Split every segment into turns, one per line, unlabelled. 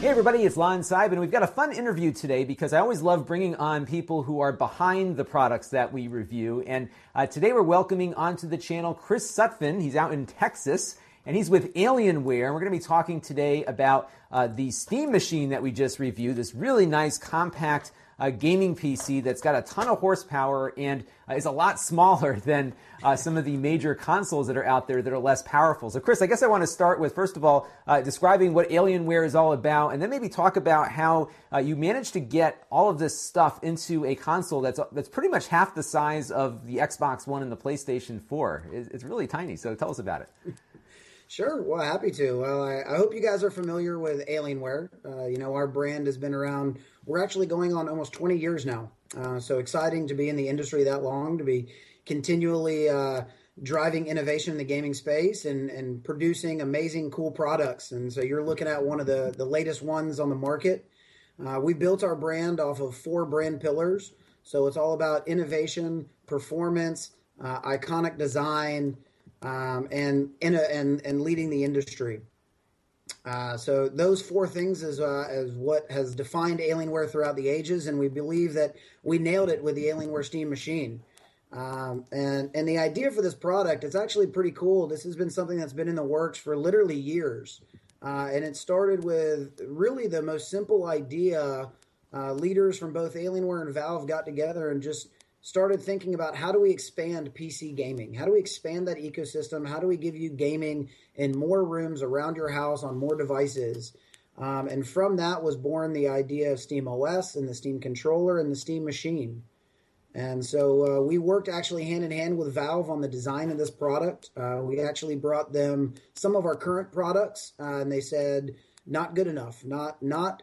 Hey everybody, it's Lon Seidman, and We've got a fun interview today because I always love bringing on people who are behind the products that we review. And uh, today we're welcoming onto the channel Chris Sutphin. He's out in Texas and he's with Alienware. And we're going to be talking today about uh, the Steam machine that we just reviewed, this really nice compact uh, gaming PC that's got a ton of horsepower and uh, is a lot smaller than uh, some of the major consoles that are out there that are less powerful. So, Chris, I guess I want to start with first of all uh, describing what Alienware is all about, and then maybe talk about how uh, you managed to get all of this stuff into a console that's that's pretty much half the size of the Xbox One and the PlayStation 4. It's, it's really tiny. So, tell us about it.
Sure. Well, happy to. Well, I, I, hope you guys are familiar with Alienware. Uh, you know, our brand has been around. We're actually going on almost 20 years now. Uh, so exciting to be in the industry that long, to be continually uh, driving innovation in the gaming space and, and producing amazing, cool products. And so you're looking at one of the, the latest ones on the market. Uh, we built our brand off of four brand pillars. So it's all about innovation, performance, uh, iconic design, um, and, in a, and and leading the industry. Uh, so those four things is uh, is what has defined Alienware throughout the ages, and we believe that we nailed it with the Alienware Steam Machine. Um, and and the idea for this product it's actually pretty cool. This has been something that's been in the works for literally years, uh, and it started with really the most simple idea. Uh, leaders from both Alienware and Valve got together and just started thinking about how do we expand PC gaming? How do we expand that ecosystem? How do we give you gaming in more rooms around your house on more devices? Um, and from that was born the idea of Steam OS and the Steam controller and the Steam machine. And so uh, we worked actually hand in hand with Valve on the design of this product. Uh, we actually brought them some of our current products, uh, and they said not good enough, not not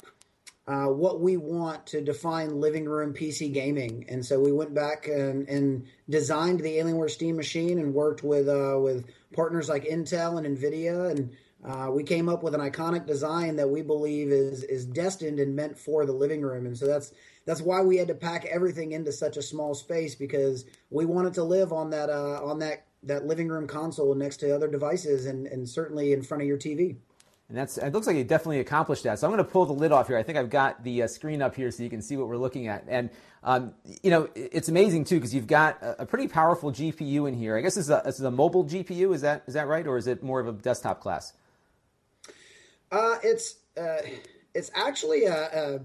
uh, what we want to define living room PC gaming. And so we went back and, and designed the Alienware Steam machine and worked with uh, with partners like Intel and Nvidia, and uh, we came up with an iconic design that we believe is is destined and meant for the living room. And so that's that's why we had to pack everything into such a small space because we wanted to live on that uh, on that that living room console next to other devices and, and certainly in front of your TV.
And that's it looks like you definitely accomplished that. So I'm going to pull the lid off here. I think I've got the uh, screen up here so you can see what we're looking at. And um, you know, it's amazing too because you've got a, a, pretty powerful GPU in here. I guess this is, a, this is a mobile GPU. Is that is that right, or is it more of a desktop class?
Uh, it's uh, it's actually a, a,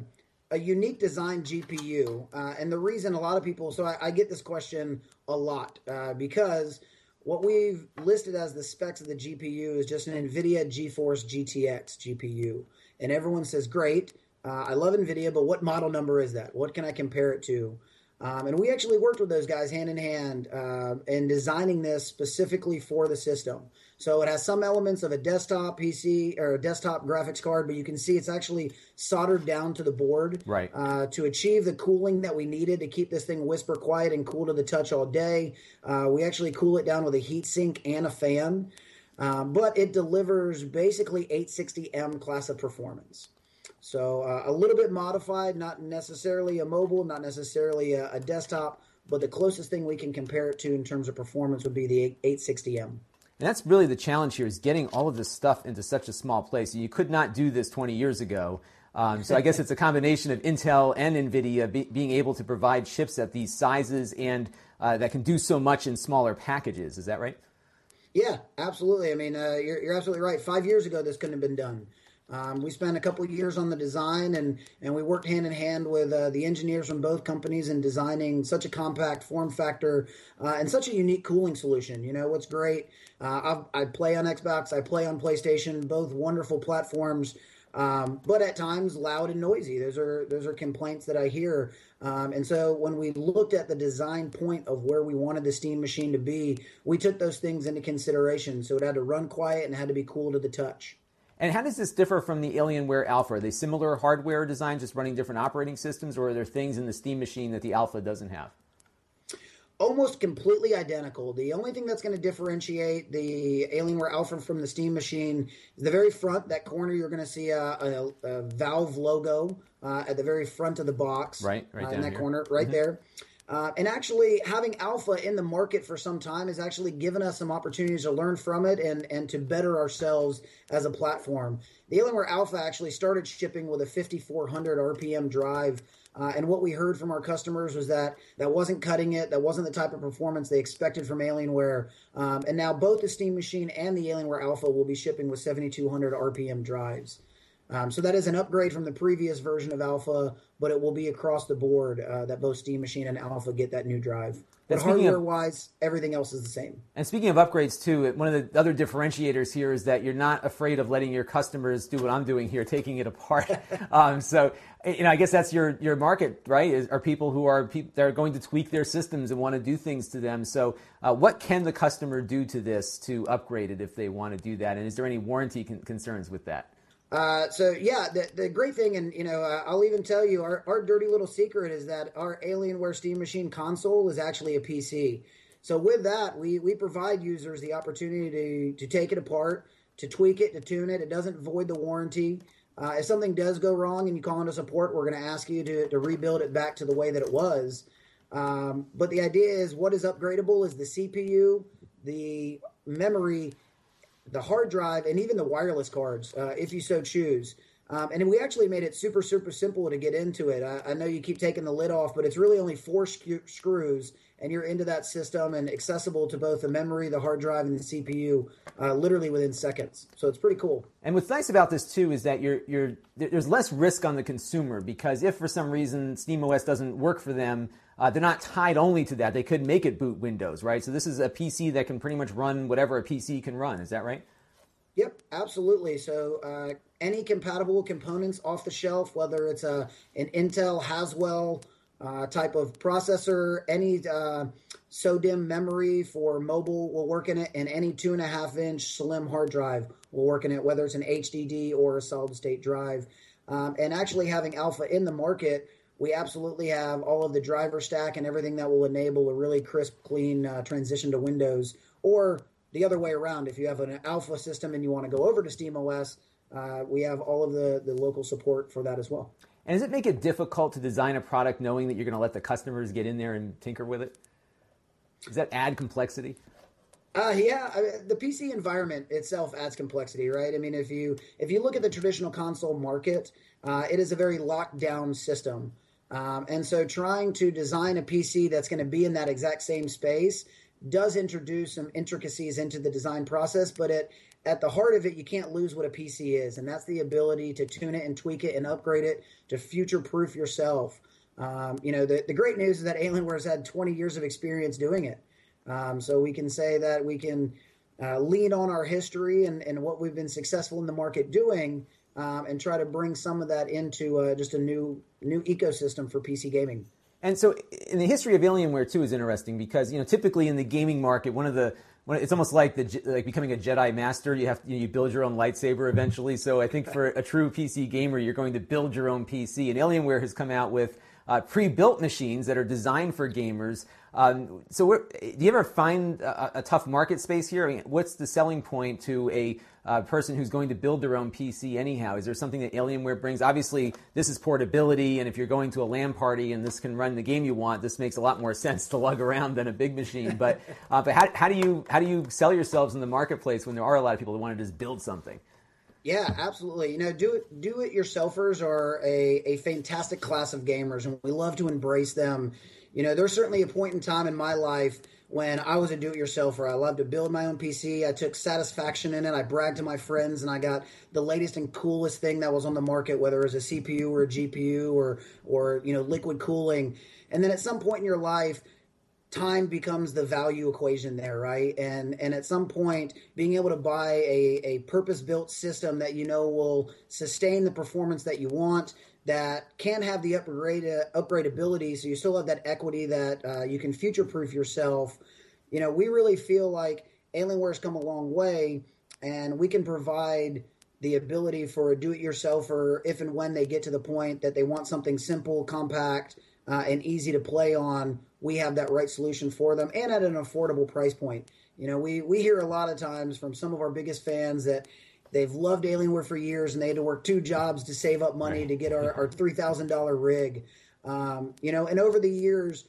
a unique design GPU, uh, and the reason a lot of people. So I, I get this question a lot uh, because what we've listed as the specs of the GPU is just an NVIDIA GeForce GTX GPU. And everyone says, great, uh, I love NVIDIA, but what model number is that? What can I compare it to? Um, and we actually worked with those guys hand in hand uh, in designing this specifically for the system. So it has some elements of a desktop PC or a desktop graphics card, but you can see it's actually soldered down to the board
right.
uh, to achieve the cooling that we needed to keep this thing whisper quiet and cool to the touch all day. Uh, we actually cool it down with a heat sink and a fan, um, but it delivers basically 860M class of performance. So uh, a little bit modified, not necessarily a mobile, not necessarily a, a desktop, but the closest thing we can compare it to in terms of performance would be the 860M.
And that's really the challenge here is getting all of this stuff into such a small place. You could not do this 20 years ago. Um, so I guess it's a combination of Intel and NVIDIA be, being able to provide chips at these sizes and uh, that can do so much in smaller packages. Is that right?
Yeah, absolutely. I mean, uh, you're, you're absolutely right. Five years ago, this couldn't have been done. Um, we spent a couple years on the design, and and we worked hand in hand with uh, the engineers from both companies in designing such a compact form factor uh, and such a unique cooling solution. You know what's great? Uh, I play on Xbox, I play on PlayStation, both wonderful platforms. Um, but at times loud and noisy. Those are those are complaints that I hear. Um, and so when we looked at the design point of where we wanted the Steam machine to be, we took those things into consideration. So it had to run quiet and had to be cool to the touch.
And how does this differ from the Alienware Alpha? Are they similar hardware designs, just running different operating systems, or are there things in the Steam machine that the Alpha doesn't have?
almost completely identical. The only thing that's going to differentiate the Alienware Alpha from the Steam machine is the very front, that corner, you're going to see a, a, a Valve logo uh, at the very front of the box.
Right, right
uh,
in
that
here.
corner, right
mm-hmm.
there. Uh, and actually, having Alpha in the market for some time has actually given us some opportunities to learn from it and, and to better ourselves as a platform. The Alienware Alpha actually started shipping with a 5400 RPM drive uh, and what we heard from our customers was that that wasn't cutting it. That wasn't the type of performance they expected from Alienware. Um, and now both the Steam Machine and the Alienware Alpha will be shipping with 7200 RPM drives. Um, so that is an upgrade from the previous version of Alpha, but it will be across the board uh, that both Steam Machine and Alpha get that new drive. But hardware-wise, everything else is the same.
And speaking of upgrades too, one of the other differentiators here is that you're not afraid of letting your customers do what I'm doing here, taking it apart. um, so you know, I guess that's your your market, right? Is, are people who are that are going to tweak their systems and want to do things to them. So, uh, what can the customer do to this to upgrade it if they want to do that? And is there any warranty con- concerns with that?
Uh, so yeah, the, the great thing, and you know, uh, I'll even tell you, our, our dirty little secret is that our Alienware Steam Machine console is actually a PC. So with that, we we provide users the opportunity to to take it apart, to tweak it, to tune it. It doesn't void the warranty. Uh, if something does go wrong and you call into support, we're going to ask you to, to rebuild it back to the way that it was. Um, but the idea is what is upgradable is the CPU, the memory, the hard drive, and even the wireless cards, uh, if you so choose. Um, and we actually made it super, super simple to get into it. I, I, know you keep taking the lid off, but it's really only four sc- screws, and you're into that system and accessible to both the memory, the hard drive, and the CPU, uh, literally within seconds. So it's pretty cool.
And what's nice about this too is that you're, you're, there's less risk on the consumer because if for some reason SteamOS doesn't work for them, uh, they're not tied only to that. They could make it boot Windows, right? So this is a PC that can pretty much run whatever a PC can run. Is that right?
Yep, absolutely. So uh, any compatible components off the shelf, whether it's a an Intel Haswell uh, type of processor, any uh, SODIMM memory for mobile will work in it, and any two and a half inch slim hard drive will work in it, whether it's an HDD or a solid state drive. Um, and actually having Alpha in the market, we absolutely have all of the driver stack and everything that will enable a really crisp, clean uh, transition to Windows or the other way around. If you have an alpha system and you want to go over to SteamOS, uh, we have all of the, the local support for that as well.
And does it make it difficult to design a product knowing that you're going to let the customers get in there and tinker with it? Does that add complexity?
Uh, yeah, I mean, the PC environment itself adds complexity, right? I mean, if you if you look at the traditional console market, uh, it is a very locked down system, um, and so trying to design a PC that's going to be in that exact same space does introduce some intricacies into the design process, but it at the heart of it, you can't lose what a PC is, and that's the ability to tune it and tweak it and upgrade it to future proof yourself. Um, you know, the, the great news is that Alienware has had 20 years of experience doing it. Um, so we can say that we can uh, lean on our history and, and what we've been successful in the market doing um, and try to bring some of that into uh, just a new new ecosystem for PC gaming.
And so, in the history of Alienware too is interesting because you know typically in the gaming market, one of the it's almost like the like becoming a Jedi master. You have you, know, you build your own lightsaber eventually. So I think for a true PC gamer, you're going to build your own PC. And Alienware has come out with uh, pre-built machines that are designed for gamers. Um, so, do you ever find a, a, tough market space here? I mean, what's the selling point to a uh, person who's going to build their own PC anyhow? Is there something that Alienware brings? Obviously, this is portability, and if you're going to a LAN party and this can run the game you want, this makes a lot more sense to lug around than a big machine. But, uh, but how, how do you how do you sell yourselves in the marketplace when there are a lot of people who want to just build something?
Yeah, absolutely. You know, do it do it yourselfers are a, a fantastic class of gamers and we love to embrace them. You know, there's certainly a point in time in my life when I was a do it yourselfer. I loved to build my own PC. I took satisfaction in it. I bragged to my friends and I got the latest and coolest thing that was on the market, whether it was a CPU or a GPU or or, you know, liquid cooling. And then at some point in your life, time becomes the value equation there, right? And and at some point, being able to buy a, a purpose built system that you know will sustain the performance that you want, that can have the upgrade uh, upgradability, so you still have that equity that uh, you can future proof yourself. You know, we really feel like Alienware's come a long way, and we can provide the ability for a do-it-yourselfer, if and when they get to the point that they want something simple, compact, uh, and easy to play on, we have that right solution for them, and at an affordable price point. You know, we we hear a lot of times from some of our biggest fans that they've loved Alienware for years, and they had to work two jobs to save up money to get our, our three thousand dollar rig. Um, you know, and over the years,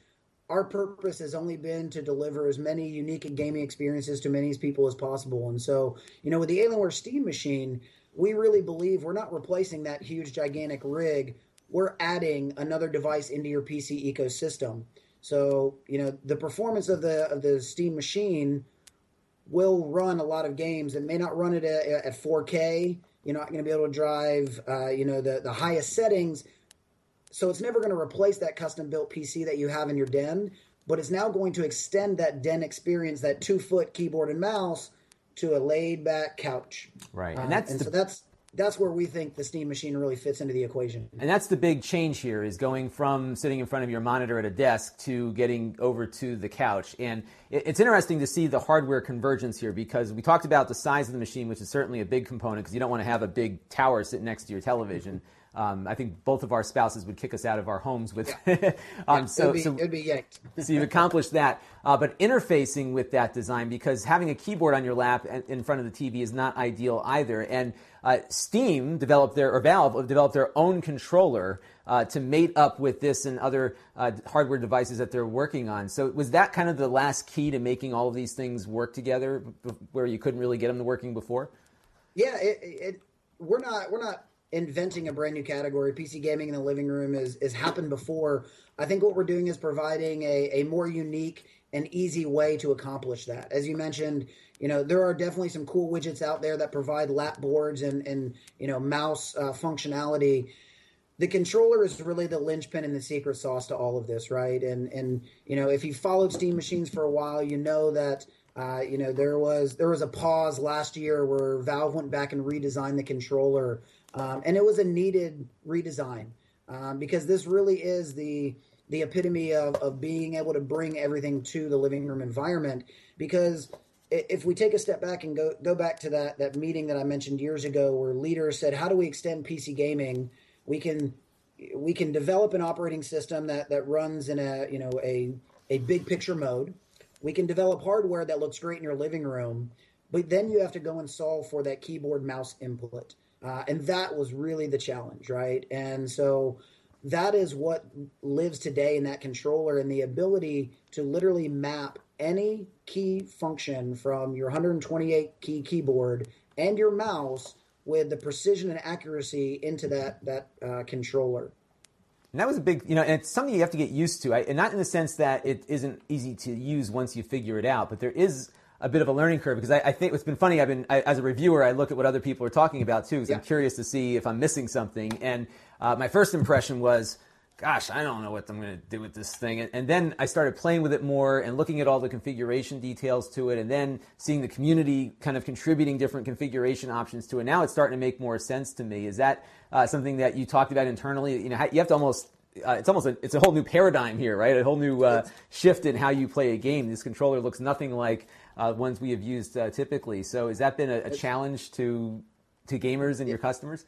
our purpose has only been to deliver as many unique gaming experiences to many people as possible. And so, you know, with the Alienware Steam Machine, we really believe we're not replacing that huge, gigantic rig. We're adding another device into your PC ecosystem. So, you know, the performance of the of the Steam Machine will run a lot of games. It may not run it at, at 4K. You're not going to be able to drive, uh, you know, the the highest settings. So it's never going to replace that custom built PC that you have in your den, but it's now going to extend that den experience, that two foot keyboard and mouse, to a laid back couch.
Right,
and uh, that's uh, and the, so that's that's where we think the steam machine really fits into the equation.
And that's the big change here is going from sitting in front of your monitor at a desk to getting over to the couch. And it's interesting to see the hardware convergence here because we talked about the size of the machine, which is certainly a big component because you don't want to have a big tower sitting next to your television. Um, I think both of our spouses would kick us out of our homes with.
Yeah. um, so, it'd be, so, it'd be yanked.
so you've accomplished that, uh, but interfacing with that design because having a keyboard on your lap in front of the TV is not ideal either. And uh, Steam developed their or Valve developed their own controller uh, to mate up with this and other uh, hardware devices that they're working on. So was that kind of the last key to making all of these things work together, where you couldn't really get them to working before?
Yeah, it, it, we're not we're not inventing a brand new category. PC gaming in the living room is has happened before. I think what we're doing is providing a, a more unique and easy way to accomplish that. As you mentioned, you know there are definitely some cool widgets out there that provide lap boards and and you know mouse uh, functionality. The controller is really the linchpin and the secret sauce to all of this, right? And and you know if you followed Steam machines for a while, you know that. Uh, you know there was there was a pause last year where Valve went back and redesigned the controller um, and it was a needed redesign um, because this really is the the epitome of, of being able to bring everything to the living room environment because if we take a step back and go go back to that that meeting that I mentioned years ago where leaders said how do we extend PC gaming? We can we can develop an operating system that that runs in a you know a a big picture mode. We can develop hardware that looks great in your living room but then you have to go and solve for that keyboard mouse input. Uh, and that was really the challenge, right? And so that is what lives today in that controller and the ability to literally map any key function from your 128 key keyboard and your mouse with the precision and accuracy into that that uh, controller.
And that was a big, you know, and it's something you have to get used to. I, and not in the sense that it isn't easy to use once you figure it out, but there is a bit of a learning curve because I, I think it's been funny. I've been I, as a reviewer, I look at what other people are talking about too because yeah. I'm curious to see if I'm missing something. And uh, my first impression was, gosh, I don't know what I'm going to do with this thing. And, then I started playing with it more and looking at all the configuration details to it, and then seeing the community kind of contributing different configuration options to it. Now it's starting to make more sense to me. Is that uh, something that you talked about internally? You know, you have to almost uh, it's almost a, it's a whole new paradigm here, right? A whole new uh, shift in how you play a game. This controller looks nothing like uh, ones we have used uh, typically. So has that been a, a, challenge to to gamers and your customers?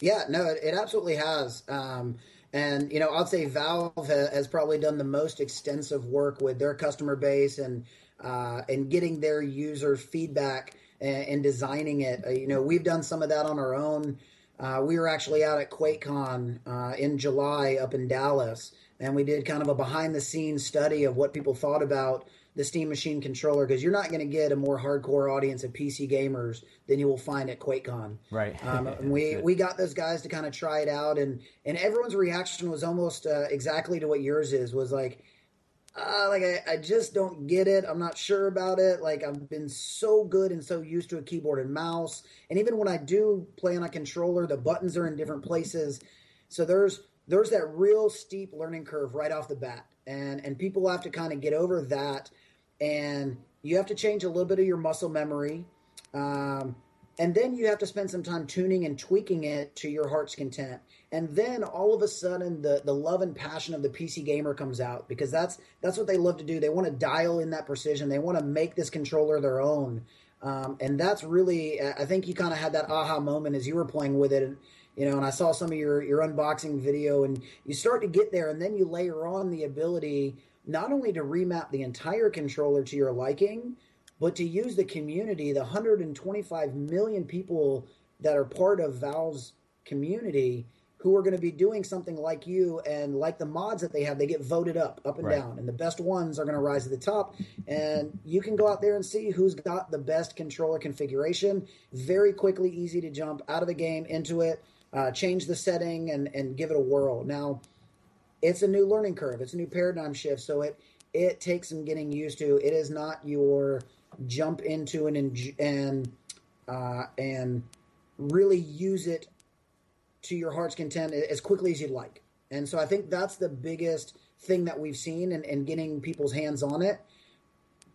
Yeah, no, it, it absolutely has. Um, and you know, I'd say Valve has probably done the most extensive work with their customer base and uh, and getting their user feedback and, and designing it. Uh, you know, we've done some of that on our own. Uh, we were actually out at QuakeCon uh, in July up in Dallas, and we did kind of a behind the scenes study of what people thought about the Steam Machine controller because you're not going to get a more hardcore audience of PC gamers than you will find at QuakeCon.
Right.
Um, and we we got those guys to kind of try it out, and and everyone's reaction was almost uh, exactly to what yours is. Was like, uh, like I, I just don't get it. I'm not sure about it. Like I've been so good and so used to a keyboard and mouse, and even when I do play on a controller, the buttons are in different places. So there's there's that real steep learning curve right off the bat, and and people have to kind of get over that and you have to change a little bit of your muscle memory. Um, and then you have to spend some time tuning and tweaking it to your heart's content. And then all of a sudden, the the love and passion of the PC gamer comes out because that's that's what they love to do. They want to dial in that precision. They want to make this controller their own. Um, and that's really, I think you kind of had that aha moment as you were playing with it. You know, and I saw some of your, your unboxing video and you start to get there and then you layer on the ability not only to remap the entire controller to your liking, but to use the community, the 125 million people that are part of Valve's community who are going to be doing something like you and like the mods that they have they get voted up up and right. down and the best ones are going to rise to the top. And you can go out there and see who's got the best controller configuration. Very quickly easy to jump out of the game into it uh, change the setting and and give it a whirl. Now it's a new learning curve it's a new paradigm shift so it it takes some getting used to it is not your jump into and and uh, and really use it to your heart's content as quickly as you'd like. And so I think that's the biggest thing that we've seen and, and getting people's hands on it.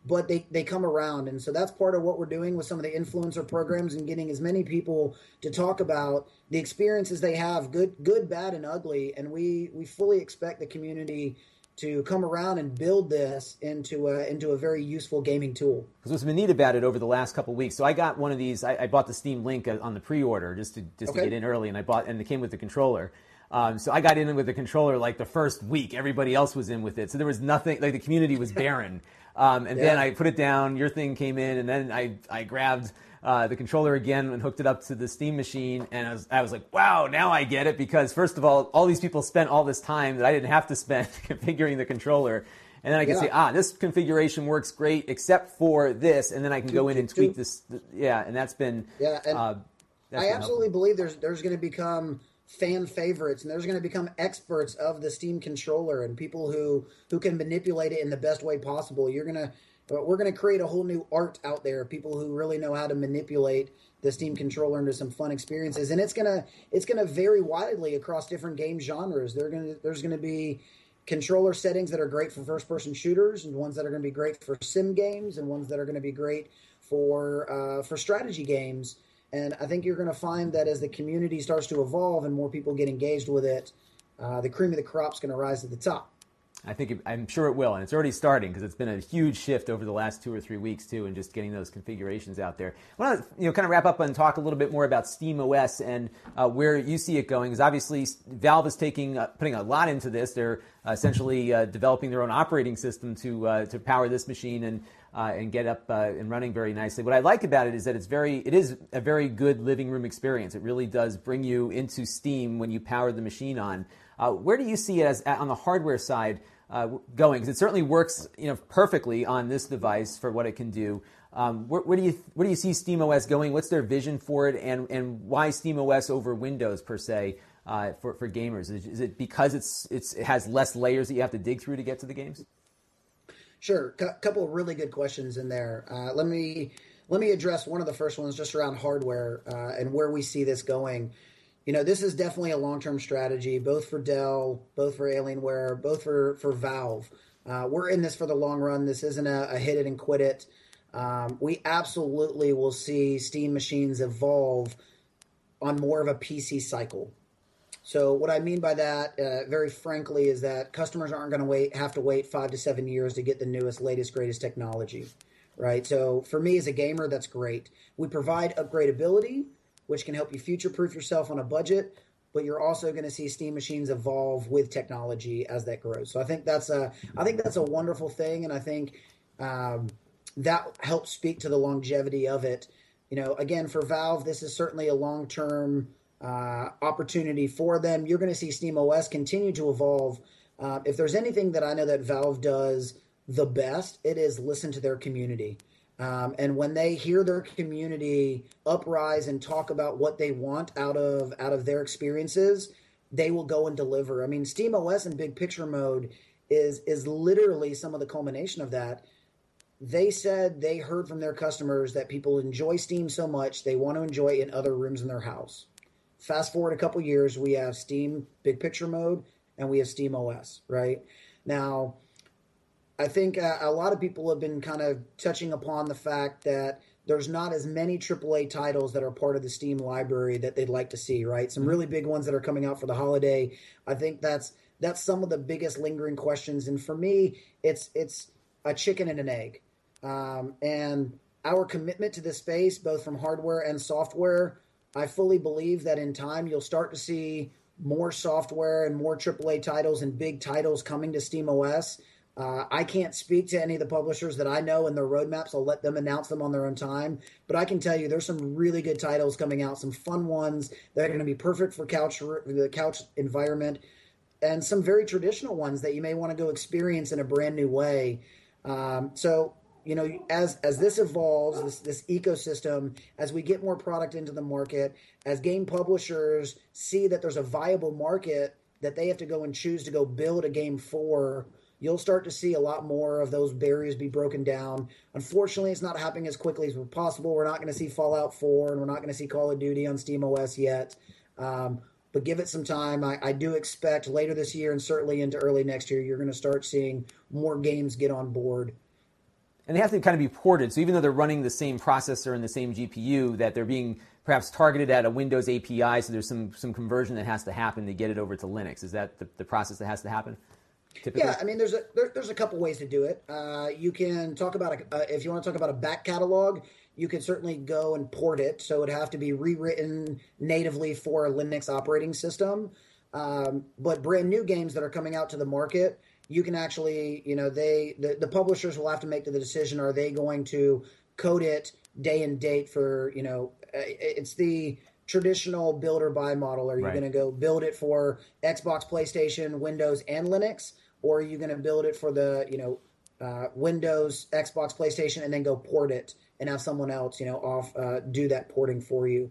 But they, they come around. And so that's part of what we're doing with some of the influencer programs and getting as many people to talk about the experiences they have, good, good, bad, and ugly. And we, we fully expect the community to come around and build this into a, into a very useful gaming tool.
Because what's been neat about it over the last couple weeks, so I got one of these. I, I bought the Steam Link uh, on the pre-order just to just okay. to get in early, and I bought and it came with the controller. Um, so I got in with the controller like the first week. Everybody else was in with it, so there was nothing. Like the community was barren. Um, and yeah. then I put it down. Your thing came in, and then I I grabbed uh, the controller again and hooked it up to the Steam machine. And I was, I was like, wow, now I get it because first of all, all these people spent all this time that I didn't have to spend configuring the controller. And then I can yeah. say, ah, this configuration works great except for this, and then I can go in and tweak this. Yeah, and that's been.
Yeah, and uh, I absolutely believe there's there's going to become fan favorites and there's going to become experts of the Steam controller and people who who can manipulate it in the best way possible. You're going to but we're going to create a whole new art out there. People who really know how to manipulate the Steam controller into some fun experiences, and it's gonna it's gonna vary widely across different game genres. They're gonna there's going to be controller settings that are great for first person shooters, and ones that are going to be great for sim games, and ones that are going to be great for uh, for strategy games. And I think you're going to find that as the community starts to evolve and more people get engaged with it, uh, the cream of the crop is going to rise to the top.
I think it, I'm sure it will, and it's already starting because it's been a huge shift over the last two or three weeks too, and just getting those configurations out there. I want to you know kind of wrap up and talk a little bit more about Steam OS and uh, where you see it going. Is obviously Valve is taking uh, putting a lot into this. They're uh, essentially uh, developing their own operating system to uh, to power this machine and. Uh, and get up and running very nicely. What I like about it is that it's very, it is a very good living room experience. It really does bring you into Steam when you power the machine on. where do you see it as on the hardware side? uh, going because it certainly works you know perfectly on this device for what it can do. Um, where, where, do you where do you see SteamOS going? What's their vision for it, and and why SteamOS over Windows per se uh, for for gamers? Is, is, it because it's it's it has less layers that you have to dig through to get to the games?
Sure, a couple of really good questions in there. Uh, let me let me address one of the first ones just around hardware uh, and where we see this going you know, this is definitely a long term strategy, both for Dell, both for Alienware, both for for Valve. Uh, we're in this for the long run. This isn't a, a hit it and quit it. Um, we absolutely will see Steam machines evolve on more of a PC cycle. So what I mean by that, uh, very frankly, is that customers aren't going to wait have to wait five to seven years to get the newest, latest, greatest technology, right? So for me as a gamer, that's great. We provide upgradability which can help you future proof yourself on a budget. But you're also going to see Steam machines evolve with technology as that grows. So I think that's a I think that's a wonderful thing, and I think um, that helps speak to the longevity of it. You know, again for Valve, this is certainly a long term uh, opportunity for them. You're going to see Steam OS continue to evolve. Uh, if there's anything that I know that Valve does the best, it is listen to their community. Um, and when they hear their community uprise and talk about what they want out of out of their experiences, they will go and deliver. I mean, Steam OS and Big Picture Mode is is literally some of the culmination of that. They said they heard from their customers that people enjoy Steam so much they want to enjoy it in other rooms in their house. Fast forward a couple years, we have Steam Big Picture Mode and we have Steam OS. Right now I think uh, a lot of people have been kind of touching upon the fact that there's not as many AAA titles that are part of the Steam library that they'd like to see, right? Some really big ones that are coming out for the holiday. I think that's that's some of the biggest lingering questions, and for me, it's it's a chicken and an egg. Um, and our commitment to this space, both from hardware and software, I fully believe that in time you'll start to see more software and more AAA titles and big titles coming to SteamOS. Uh, I can't speak to any of the publishers that I know and their roadmaps. I'll let them announce them on their own time. But I can tell you there's some really good titles coming out, some fun ones that are going to be perfect for couch the couch environment, and some very traditional ones that you may want to go experience in a brand new way. Um, so you know, as as this evolves, this this ecosystem, as we get more product into the market, as game publishers see that there's a viable market that they have to go and choose to go build a game for, you'll start to see a lot more of those barriers be broken down. Unfortunately, it's not happening as quickly as possible. We're not going to see Fallout 4 and we're not going to see Call of Duty on Steam OS yet. Um, but give it some time. I, I, do expect later this year and certainly into early next year, you're going to start seeing more games get on board
and they have to kind of be ported. So even though they're running the same processor and the same GPU, that they're being perhaps targeted at a Windows API. So there's some some conversion that has to happen to get it over to Linux. Is that the, the process that has to happen?
Typically? Yeah, I mean, there's a there, there's a couple ways to do it. Uh, you can talk about a, uh, if you want to talk about a back catalog, you could certainly go and port it. So it'd have to be rewritten natively for a Linux operating system. Um, but brand new games that are coming out to the market, you can actually, you know, they the, the publishers will have to make the decision: are they going to code it day and date for, you know, it's the traditional build or buy model. Are you right. going to go build it for Xbox, PlayStation, Windows, and Linux, or are you going to build it for the, you know, uh, Windows, Xbox, PlayStation, and then go port it and have someone else, you know, off uh, do that porting for you?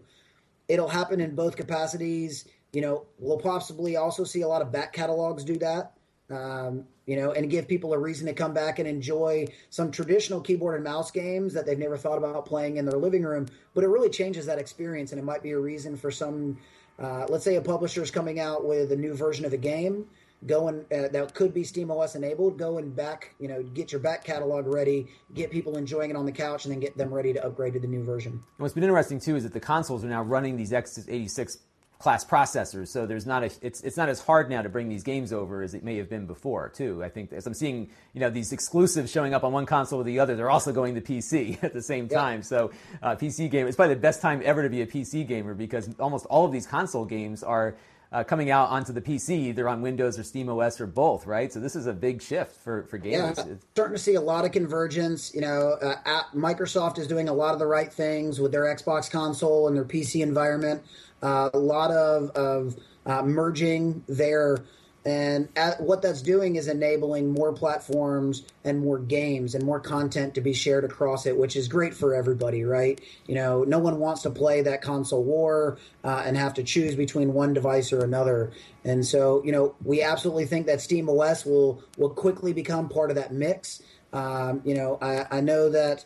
It'll happen in both capacities. You know, we'll possibly also see a lot of back catalogs do that um, you know, and give people a reason to come back and enjoy some traditional keyboard and mouse games that they've never thought about playing in their living room. But it really changes that experience, and it might be a reason for some. Uh, let's say a publisher is coming out with a new version of a game, going uh, that could be SteamOS enabled. Go and back, you know, get your back catalog ready, get people enjoying it on the couch, and then get them ready to upgrade to the new version.
What's been interesting too is that the consoles are now running these x86 class processors. So there's not a, it's, it's not as hard now to bring these games over as it may have been before too. I think as I'm seeing, you know, these exclusives showing up on one console or the other, they're also going to PC at the same time. Yeah. So uh, PC game, it's probably the best time ever to be a PC gamer because almost all of these console games are uh, coming out onto the PC, either on Windows or Steam OS or both, right? So this is a big shift for, for gamers.
Yeah, starting to see a lot of convergence. You know, uh, Microsoft is doing a lot of the right things with their Xbox console and their PC environment. A lot of, of uh, merging there. And at, what that's doing is enabling more platforms and more games and more content to be shared across it, which is great for everybody, right? You know, no one wants to play that console war uh, and have to choose between one device or another. And so, you know, we absolutely think that Steam OS will will quickly become part of that mix. Um, you know, I, I know that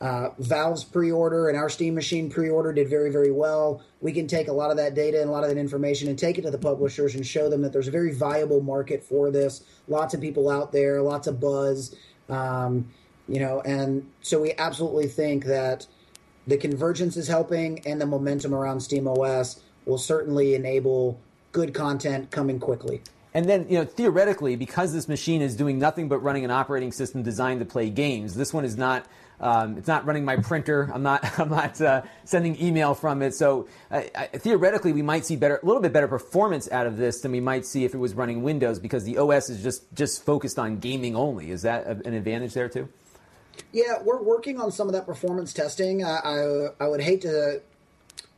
uh, Valve's pre-order and our Steam Machine pre-order did very, very well. We can take a lot of that data and a lot of that information and take it to the publishers and show them that there's a very viable market for this. Lots of people out there, lots of buzz, um, you know, and so we absolutely think that the convergence is helping and the momentum around Steam OS will certainly enable good content coming quickly.
And then, you know, theoretically, because this machine is doing nothing but running an operating system designed to play games, this one is not um, it's not running my printer. I'm not. I'm not uh, sending email from it. So uh, I, theoretically, we might see better, a little bit better performance out of this than we might see if it was running Windows because the OS is just just focused on gaming only. Is that an advantage there too?
Yeah, we're working on some of that performance testing. I, I, I would hate to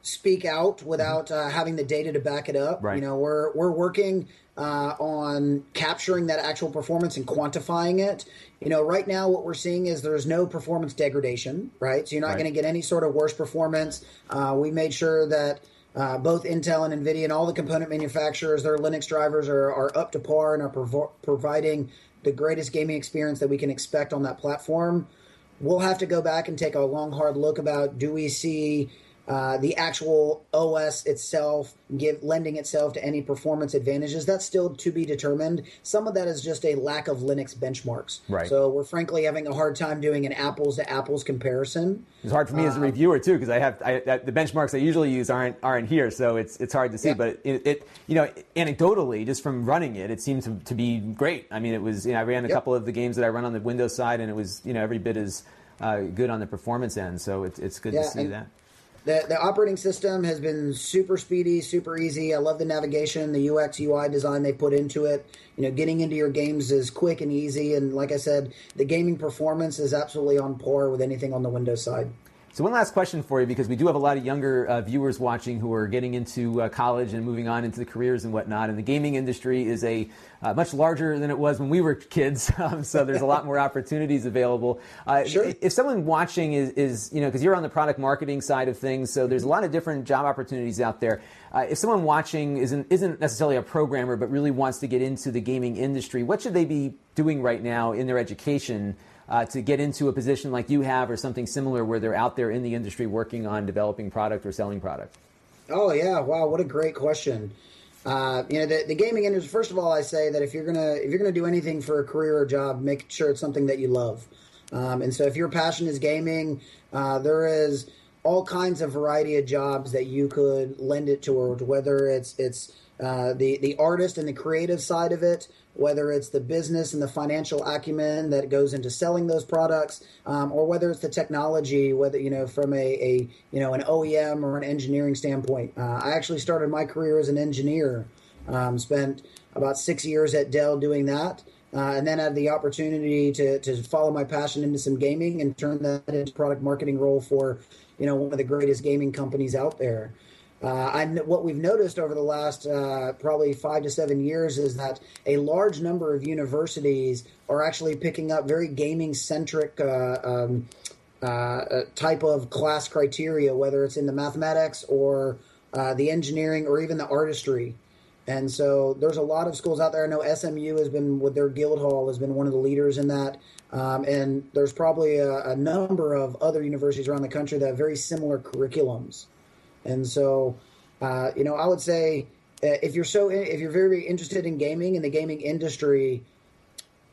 speak out without mm-hmm. uh, having the data to back it up. Right. You know, we're we're working uh, on capturing that actual performance and quantifying it. You know, right now what we're seeing is there's no performance degradation, right? So you're not right. going to get any sort of worse performance. Uh, we made sure that. Uh, both Intel and NVIDIA and all the component manufacturers, their Linux drivers are, are up to par and are prov- providing the greatest gaming experience that we can expect on that platform. We'll have to go back and take a long, hard look about do we see uh, the actual OS itself give lending itself to any performance advantages. That's still to be determined. Some of that is just a lack of Linux benchmarks. Right. So we're frankly having a hard time doing an apples to apples comparison.
It's hard for me uh, as a uh, reviewer too because I have I, the benchmarks I usually use aren't aren't here, so it's it's hard to see. Yeah. But it, it, you know anecdotally, just from running it, it seemed to, to be great. I mean, it was you know I ran a yep. couple of the games that I run on the Windows side, and it was you know every bit as uh, good on the performance end. So it's it's good yeah, to see that.
The, the operating system has been super speedy, super easy. I love the navigation, the UX UI design they put into it. You know, getting into your games is quick and easy, and like I said, the gaming performance is absolutely on par with anything on the Windows side.
So, one last question for you because we do have a lot of younger uh, viewers watching who are getting into uh, college and moving on into the careers and whatnot. And the gaming industry is a uh, much larger than it was when we were kids. Um, so, there's a lot more opportunities available. Uh,
sure.
If someone watching is, is you know, because you're on the product marketing side of things, so there's a lot of different job opportunities out there. Uh, if someone watching isn't, isn't necessarily a programmer but really wants to get into the gaming industry, what should they be doing right now in their education? Uh, to get into a position like you have or something similar where they're out there in the industry working on developing product or selling product?
Oh yeah, wow, what a great question. Uh, you know, the, the, gaming industry. First of all, I say that if you're gonna if you're gonna do anything for a career or job, make sure it's something that you love. Um, and so, if your passion is gaming, uh, there is all kinds of variety of jobs that you could lend it toward. Whether it's it's uh, the the artist and the creative side of it, whether it's the business and the financial acumen that goes into selling those products, um, or whether it's the technology, whether you know from a, a you know an OEM or an engineering standpoint. Uh, I actually started my career as an engineer. Um, spent about six years at Dell doing that. Uh, and then had the opportunity to, to follow my passion into some gaming and turn that into product marketing role for you know one of the greatest gaming companies out there. Uh, and what we've noticed over the last uh, probably five to seven years is that a large number of universities are actually picking up very gaming centric uh, um, uh, uh, type of class criteria, whether it's in the mathematics or uh, the engineering or even the artistry. And so there's a lot of schools out there. I know SMU has been with their Guildhall has been one of the leaders in that. Um, and there's probably a, a number of other universities around the country that have very similar curriculums. And so, uh, you know, I would say uh, if you're so if you're very interested in gaming and the gaming industry,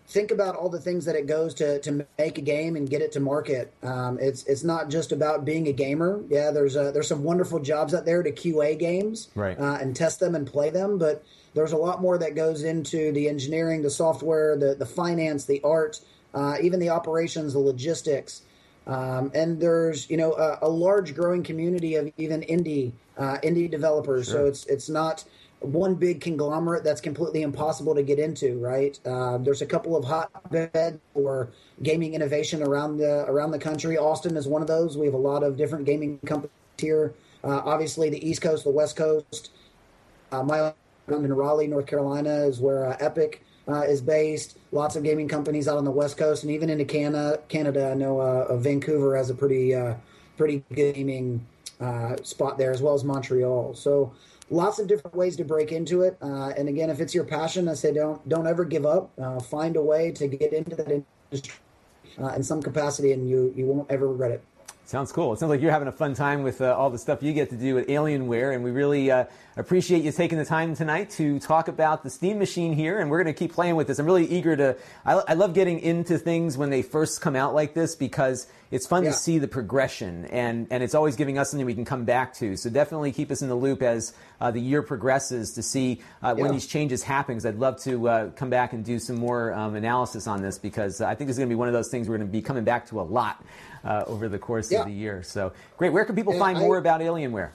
think about all the things that it goes to to make a game and get it to market. Um, it's it's not just about being a gamer. Yeah, there's a, there's some wonderful jobs out there to QA games
right.
uh, and test them and play them, but there's a lot more that goes into the engineering, the software, the the finance, the art, uh, even the operations, the logistics. Um, and there's you know a, a, large growing community of even indie uh, indie developers. Sure. So it's it's not one big conglomerate that's completely impossible to get into. Right? Uh, there's a couple of hotbeds for gaming innovation around the around the country. Austin is one of those. We have a lot of different gaming companies here. Uh, obviously, the East Coast, the West Coast. Uh, my own in Raleigh, North Carolina, is where uh, Epic uh, is based. Lots of gaming companies out on the West Coast and even into Canada. Canada, I know uh, Vancouver has a pretty uh, pretty gaming uh, spot there, as well as Montreal. So lots of different ways to break into it. Uh, and again, if it's your passion, I say don't don't ever give up. Find a way to get into that industry in some capacity, and you you won't ever regret it.
Sounds cool. It sounds like you're having a fun time with uh, all the stuff you get to do at Alienware, and we really uh, appreciate you taking the time tonight to talk about the Steam Machine here. And we're going to keep playing with this. I'm really eager to. I, I, love getting into things when they first come out like this because it's fun yeah. to see the progression, and and it's always giving us something we can come back to. So definitely keep us in the loop as uh, the year progresses to see uh, when these changes happen. Because I'd love to uh, come back and do some more um, analysis on this because I think this is going to be one of those things we're going to be coming back to a lot uh, over the course yeah. of the year. So great. Where can people and find I, more about Alienware?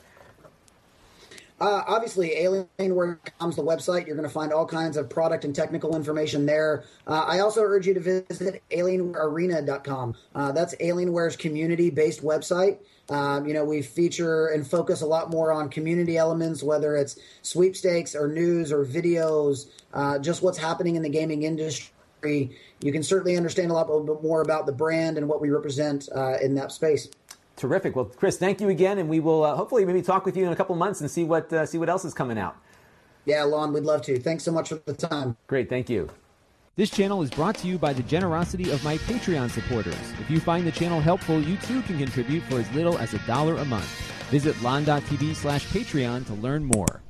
Uh, obviously, Alienware.com is the website. You're going to find all kinds of product and technical information there. Uh, I also urge you to visit AlienwareArena.com. Uh, that's Alienware's community-based website. Um, you know, we feature and focus a lot more on community elements, whether it's sweepstakes or news or videos, uh, just what's happening in the gaming industry you can certainly understand a lot more about the brand and what we represent uh, in that space.
Terrific. Well, Chris, thank you again, and we will uh, hopefully maybe talk with you in a couple months and see what uh, see what else is coming out.
Yeah, Lon, we'd love to. Thanks so much for the time.
Great, thank you. This channel is brought to you by the generosity of my Patreon supporters. If you find the channel helpful, you too can contribute for as little as a dollar a month. Visit lon.tv slash Patreon to learn more.